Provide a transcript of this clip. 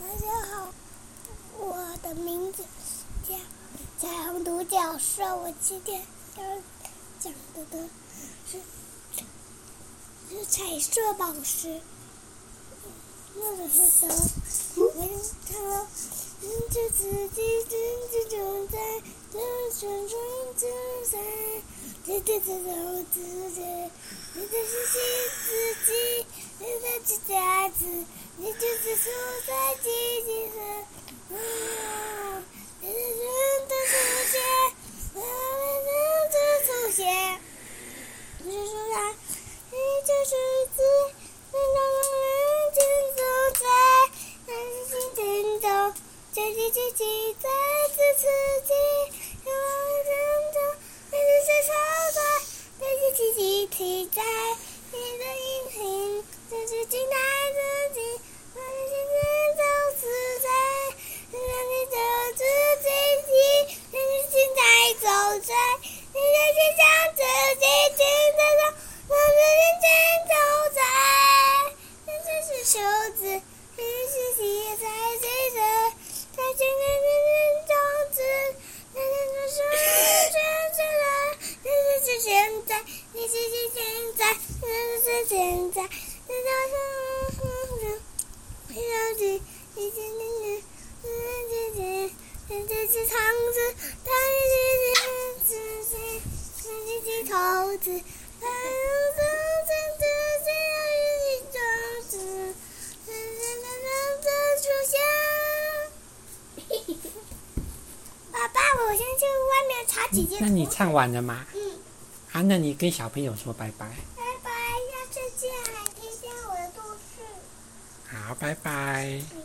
大家好，我的名字叫彩虹独角兽。我今天要讲的的是是彩色宝石。那个是什么？我他认知自己，认知存在，认知存在，认知自由自己，认知是信自己，认知自家子，认知是处在自己身。啊，认知人的出现，啊，认知出现，认知出来，认知是自，认知。自己自己在自己，是现在，那是现在，那就是现在，你今天的姐姐，现在是长子，他是自己，自己投资，他有真真自己的种子，真真真真的出现。爸爸，我先去外面查几件。那你唱完了吗？嗯。好，那你跟小朋友说拜拜。拜拜，下次见，听见我的故事。好，拜拜。嗯